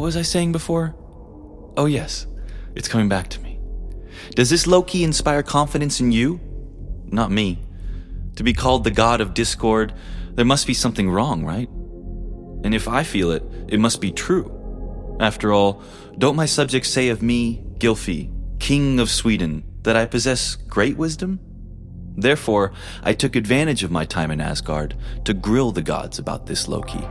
what was I saying before? Oh, yes, it's coming back to me. Does this Loki inspire confidence in you? Not me. To be called the god of discord, there must be something wrong, right? And if I feel it, it must be true. After all, don't my subjects say of me, Gylfi, king of Sweden, that I possess great wisdom? Therefore, I took advantage of my time in Asgard to grill the gods about this Loki.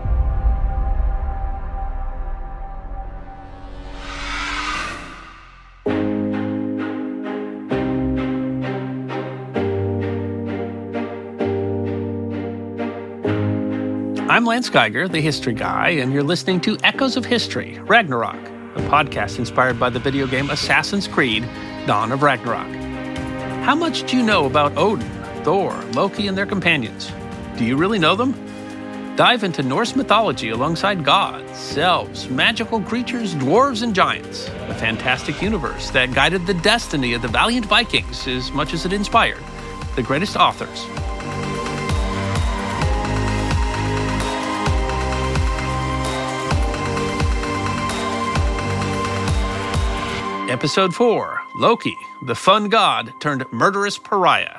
Lance Geiger, the history guy, and you're listening to Echoes of History Ragnarok, a podcast inspired by the video game Assassin's Creed Dawn of Ragnarok. How much do you know about Odin, Thor, Loki, and their companions? Do you really know them? Dive into Norse mythology alongside gods, elves, magical creatures, dwarves, and giants. A fantastic universe that guided the destiny of the valiant Vikings as much as it inspired the greatest authors Episode 4 Loki, the fun god turned murderous pariah.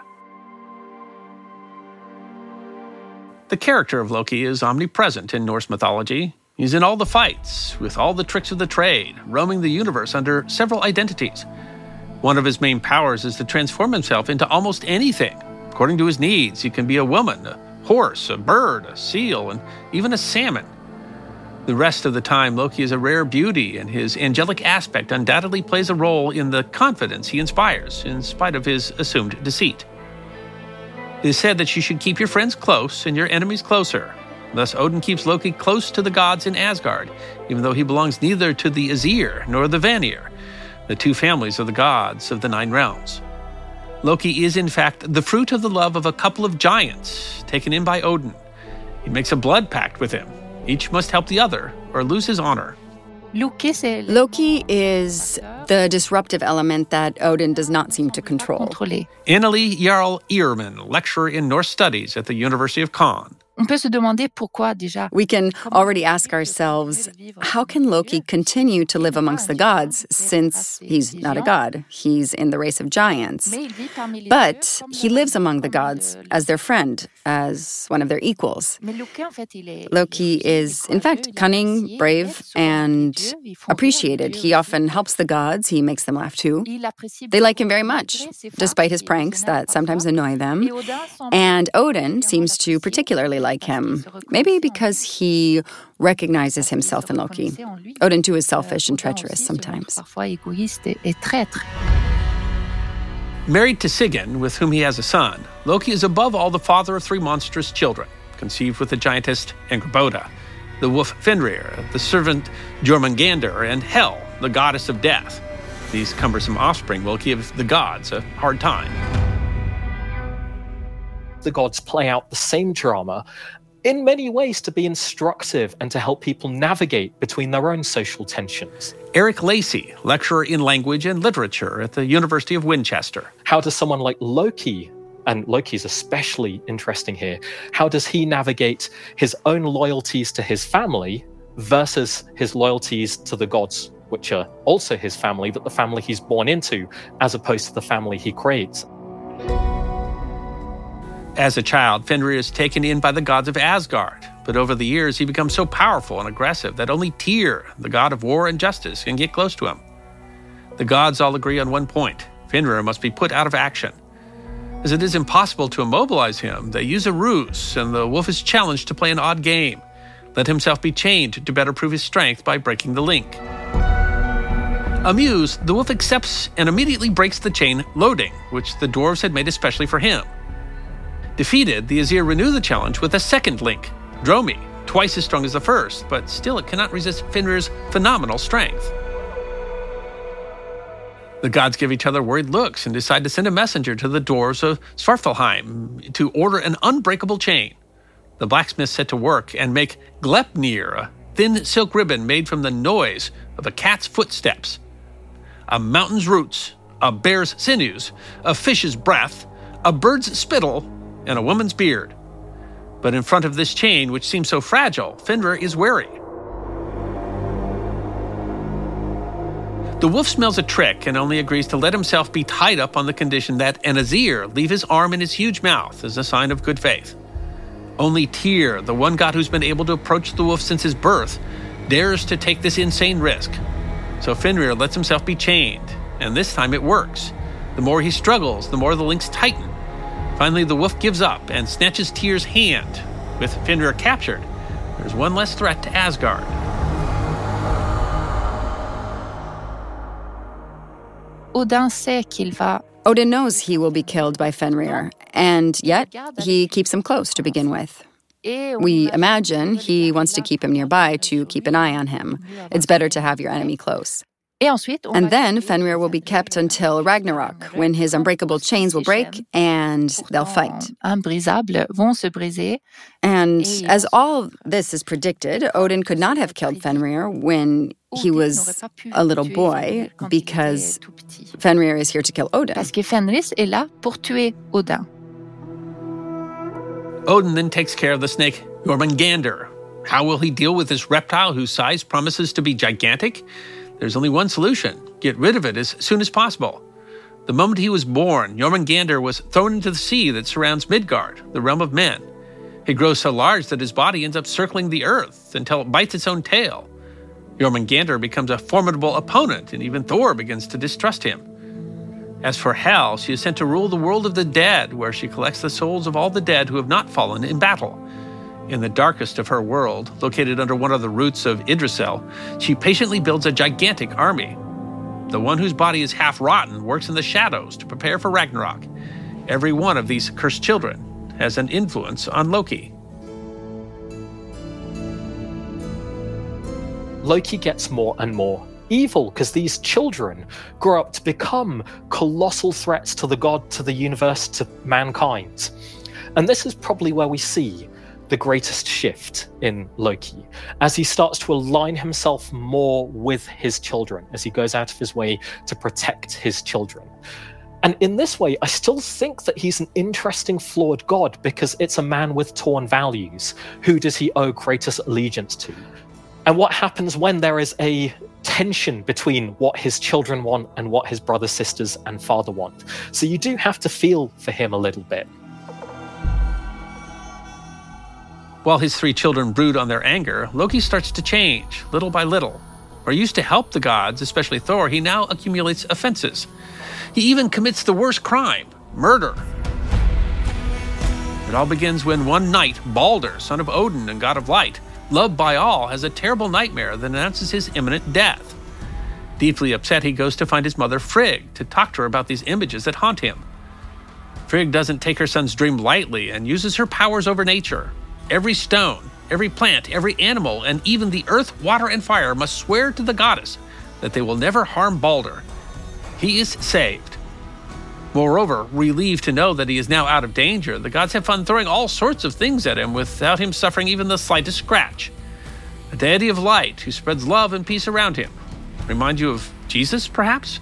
The character of Loki is omnipresent in Norse mythology. He's in all the fights, with all the tricks of the trade, roaming the universe under several identities. One of his main powers is to transform himself into almost anything. According to his needs, he can be a woman, a horse, a bird, a seal, and even a salmon. The rest of the time, Loki is a rare beauty, and his angelic aspect undoubtedly plays a role in the confidence he inspires, in spite of his assumed deceit. It is said that you should keep your friends close and your enemies closer. Thus, Odin keeps Loki close to the gods in Asgard, even though he belongs neither to the Aesir nor the Vanir, the two families of the gods of the Nine Realms. Loki is, in fact, the fruit of the love of a couple of giants taken in by Odin. He makes a blood pact with him, each must help the other or lose his honor. Loki is the disruptive element that Odin does not seem to control. Annelie Jarl Ireman, lecturer in Norse Studies at the University of Caen. On peut se demander pourquoi déjà. We can already ask ourselves how can Loki continue to live amongst the gods since he's not a god? He's in the race of giants. But he lives among the gods as their friend, as one of their equals. Loki is, in fact, cunning, brave, and appreciated. He often helps the gods, he makes them laugh too. They like him very much, despite his pranks that sometimes annoy them. And Odin seems to particularly like like him. Maybe because he recognizes himself in Loki. Odin too is selfish and treacherous sometimes. Married to Sigyn, with whom he has a son, Loki is above all the father of three monstrous children, conceived with the giantess Angrboda, the wolf Fenrir, the servant Jormungandr, and Hel, the goddess of death. These cumbersome offspring will give the gods a hard time the gods play out the same drama in many ways to be instructive and to help people navigate between their own social tensions. Eric Lacey, lecturer in language and literature at the University of Winchester. How does someone like Loki, and Loki is especially interesting here, how does he navigate his own loyalties to his family versus his loyalties to the gods, which are also his family, but the family he's born into, as opposed to the family he creates? As a child, Fenrir is taken in by the gods of Asgard, but over the years he becomes so powerful and aggressive that only Tyr, the god of war and justice, can get close to him. The gods all agree on one point Fenrir must be put out of action. As it is impossible to immobilize him, they use a ruse, and the wolf is challenged to play an odd game. Let himself be chained to better prove his strength by breaking the link. Amused, the wolf accepts and immediately breaks the chain Loeding, which the dwarves had made especially for him. Defeated, the Aesir renew the challenge with a second link, Dromi, twice as strong as the first, but still it cannot resist Fenrir's phenomenal strength. The gods give each other worried looks and decide to send a messenger to the dwarves of Svartalfheim to order an unbreakable chain. The blacksmiths set to work and make Gleipnir, a thin silk ribbon made from the noise of a cat's footsteps, a mountain's roots, a bear's sinews, a fish's breath, a bird's spittle, and a woman's beard. But in front of this chain, which seems so fragile, Fenrir is wary. The wolf smells a trick and only agrees to let himself be tied up on the condition that an Aesir leave his arm in his huge mouth as a sign of good faith. Only Tyr, the one god who's been able to approach the wolf since his birth, dares to take this insane risk. So Fenrir lets himself be chained, and this time it works. The more he struggles, the more the links tighten. Finally, the wolf gives up and snatches Tyr's hand. With Fenrir captured, there's one less threat to Asgard. Odin sait qu'il va Odin knows he will be killed by Fenrir, and yet he keeps him close to begin with. We imagine he wants to keep him nearby to keep an eye on him. It's better to have your enemy close. And then Fenrir will be kept until Ragnarok, when his unbreakable chains will break and they'll fight. And as all this is predicted, Odin could not have killed Fenrir when he was a little boy because Fenrir is here to kill Odin. Odin then takes care of the snake Jormungandr. How will he deal with this reptile whose size promises to be gigantic? There's only one solution get rid of it as soon as possible. The moment he was born, Jormungandr was thrown into the sea that surrounds Midgard, the realm of men. He grows so large that his body ends up circling the earth until it bites its own tail. Jormungandr becomes a formidable opponent, and even Thor begins to distrust him. As for Hel, she is sent to rule the world of the dead, where she collects the souls of all the dead who have not fallen in battle. In the darkest of her world, located under one of the roots of Yggdrasil, she patiently builds a gigantic army. The one whose body is half rotten works in the shadows to prepare for Ragnarok. Every one of these cursed children has an influence on Loki. Loki gets more and more evil because these children grow up to become colossal threats to the god, to the universe, to mankind. And this is probably where we see the greatest shift in Loki as he starts to align himself more with his children, as he goes out of his way to protect his children. And in this way, I still think that he's an interesting, flawed god because it's a man with torn values. Who does he owe greatest allegiance to? And what happens when there is a tension between what his children want and what his brothers, sisters, and father want? So you do have to feel for him a little bit. While his three children brood on their anger, Loki starts to change, little by little. Where he used to help the gods, especially Thor, he now accumulates offenses. He even commits the worst crime murder. It all begins when one night, Balder, son of Odin and god of light, loved by all, has a terrible nightmare that announces his imminent death. Deeply upset, he goes to find his mother Frigg to talk to her about these images that haunt him. Frigg doesn't take her son's dream lightly and uses her powers over nature. Every stone, every plant, every animal, and even the earth, water, and fire must swear to the goddess that they will never harm Balder. He is saved. Moreover, relieved to know that he is now out of danger, the gods have fun throwing all sorts of things at him without him suffering even the slightest scratch. A deity of light who spreads love and peace around him. Remind you of Jesus, perhaps?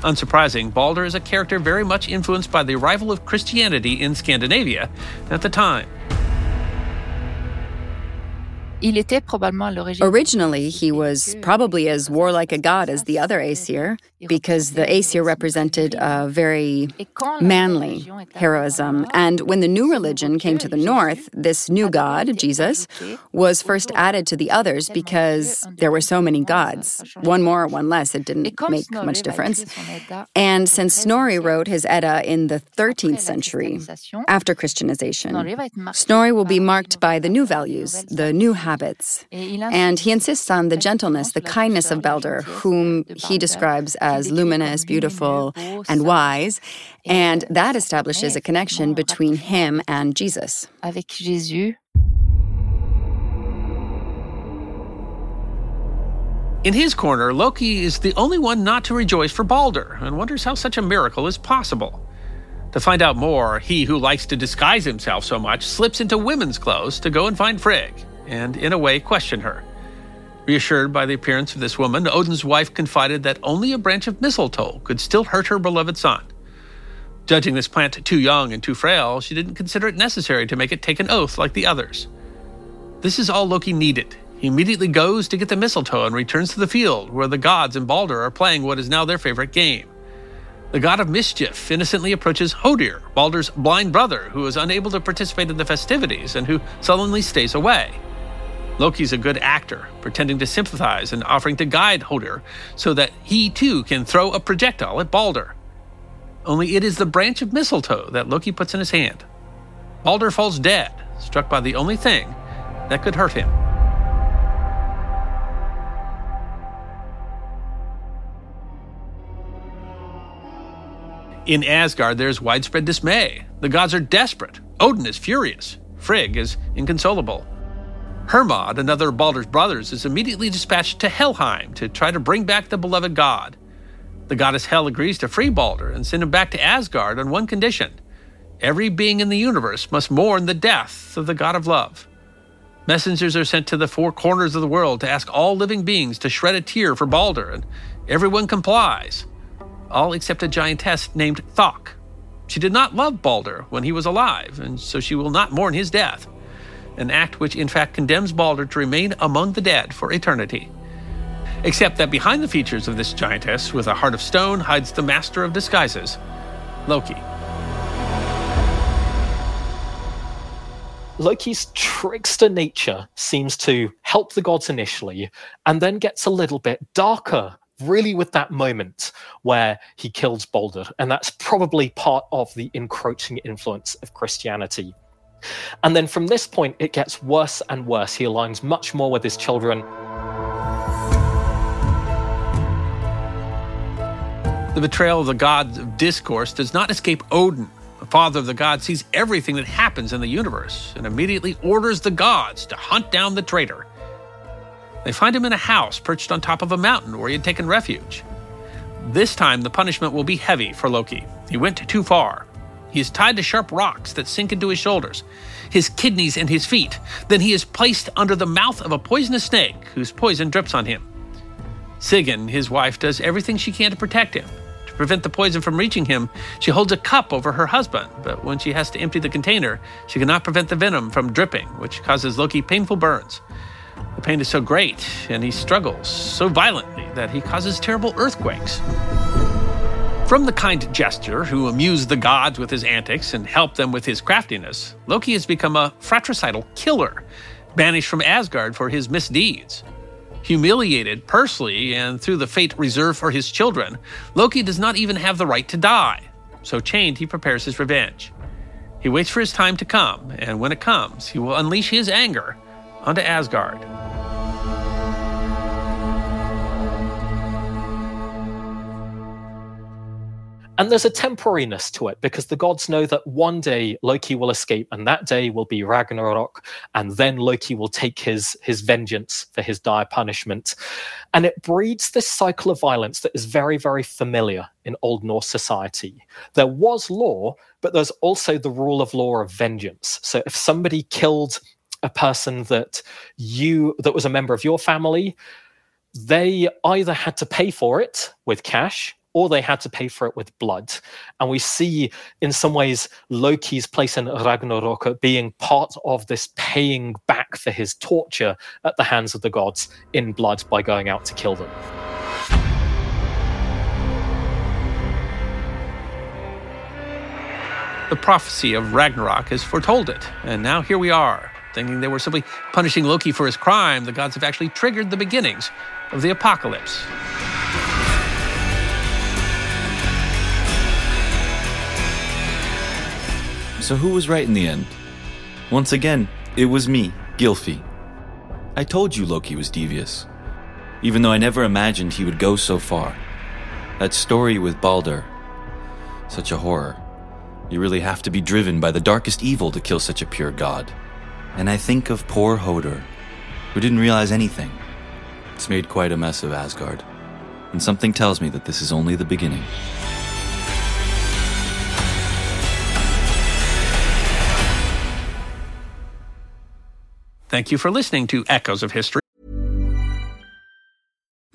Unsurprising, Balder is a character very much influenced by the arrival of Christianity in Scandinavia at the time. Originally, he was probably as warlike a god as the other Aesir, because the Aesir represented a very manly heroism. And when the new religion came to the north, this new god, Jesus, was first added to the others because there were so many gods. One more one less, it didn't make much difference. And since Snorri wrote his Edda in the 13th century, after Christianization, Snorri will be marked by the new values, the new habits habits. And he insists on the gentleness, the kindness of Balder, whom he describes as luminous, beautiful, and wise. And that establishes a connection between him and Jesus. In his corner, Loki is the only one not to rejoice for Balder and wonders how such a miracle is possible. To find out more, he who likes to disguise himself so much slips into women's clothes to go and find Frigg and, in a way, question her. Reassured by the appearance of this woman, Odin's wife confided that only a branch of mistletoe could still hurt her beloved son. Judging this plant too young and too frail, she didn't consider it necessary to make it take an oath like the others. This is all Loki needed. He immediately goes to get the mistletoe and returns to the field where the gods and Balder are playing what is now their favorite game. The god of mischief innocently approaches Hodir, Balder's blind brother, who is unable to participate in the festivities and who sullenly stays away. Loki's a good actor, pretending to sympathize and offering to guide Hodir so that he too can throw a projectile at Balder. Only it is the branch of mistletoe that Loki puts in his hand. Balder falls dead, struck by the only thing that could hurt him. In Asgard, there's widespread dismay. The gods are desperate. Odin is furious. Frigg is inconsolable. Hermod, another of Balder's brothers, is immediately dispatched to Helheim to try to bring back the beloved god. The goddess Hel agrees to free Balder and send him back to Asgard on one condition every being in the universe must mourn the death of the god of love. Messengers are sent to the four corners of the world to ask all living beings to shred a tear for Balder, and everyone complies all except a giantess named Thok. She did not love Balder when he was alive, and so she will not mourn his death, an act which in fact condemns Balder to remain among the dead for eternity. Except that behind the features of this giantess with a heart of stone hides the master of disguises, Loki. Loki's trickster nature seems to help the gods initially and then gets a little bit darker really with that moment where he kills Balder. And that's probably part of the encroaching influence of Christianity. And then from this point, it gets worse and worse. He aligns much more with his children. The betrayal of the god of discourse does not escape Odin. The father of the gods sees everything that happens in the universe and immediately orders the gods to hunt down the traitor. They find him in a house perched on top of a mountain where he had taken refuge. This time, the punishment will be heavy for Loki. He went too far. He is tied to sharp rocks that sink into his shoulders, his kidneys, and his feet. Then he is placed under the mouth of a poisonous snake whose poison drips on him. Sigyn, his wife, does everything she can to protect him. To prevent the poison from reaching him, she holds a cup over her husband, but when she has to empty the container, she cannot prevent the venom from dripping, which causes Loki painful burns. The pain is so great, and he struggles so violently that he causes terrible earthquakes. From the kind jester who amused the gods with his antics and helped them with his craftiness, Loki has become a fratricidal killer, banished from Asgard for his misdeeds. Humiliated personally and through the fate reserved for his children, Loki does not even have the right to die. So, chained, he prepares his revenge. He waits for his time to come, and when it comes, he will unleash his anger onto Asgard. And there's a temporariness to it because the gods know that one day Loki will escape, and that day will be Ragnarok, and then Loki will take his, his vengeance for his dire punishment. And it breeds this cycle of violence that is very, very familiar in Old Norse society. There was law, but there's also the rule of law of vengeance. So if somebody killed a person that you that was a member of your family, they either had to pay for it with cash or they had to pay for it with blood. And we see, in some ways, Loki's place in Ragnarok being part of this paying back for his torture at the hands of the gods in blood by going out to kill them. The prophecy of Ragnarok has foretold it, and now here we are. Thinking they were simply punishing Loki for his crime, the gods have actually triggered the beginnings of the apocalypse. So, who was right in the end? Once again, it was me, Gylfi. I told you Loki was devious, even though I never imagined he would go so far. That story with Balder, such a horror. You really have to be driven by the darkest evil to kill such a pure god. And I think of poor Hodir, who didn't realize anything. It's made quite a mess of Asgard. And something tells me that this is only the beginning. Thank you for listening to Echoes of History.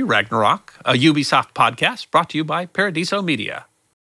Ragnarok, a Ubisoft podcast brought to you by Paradiso Media.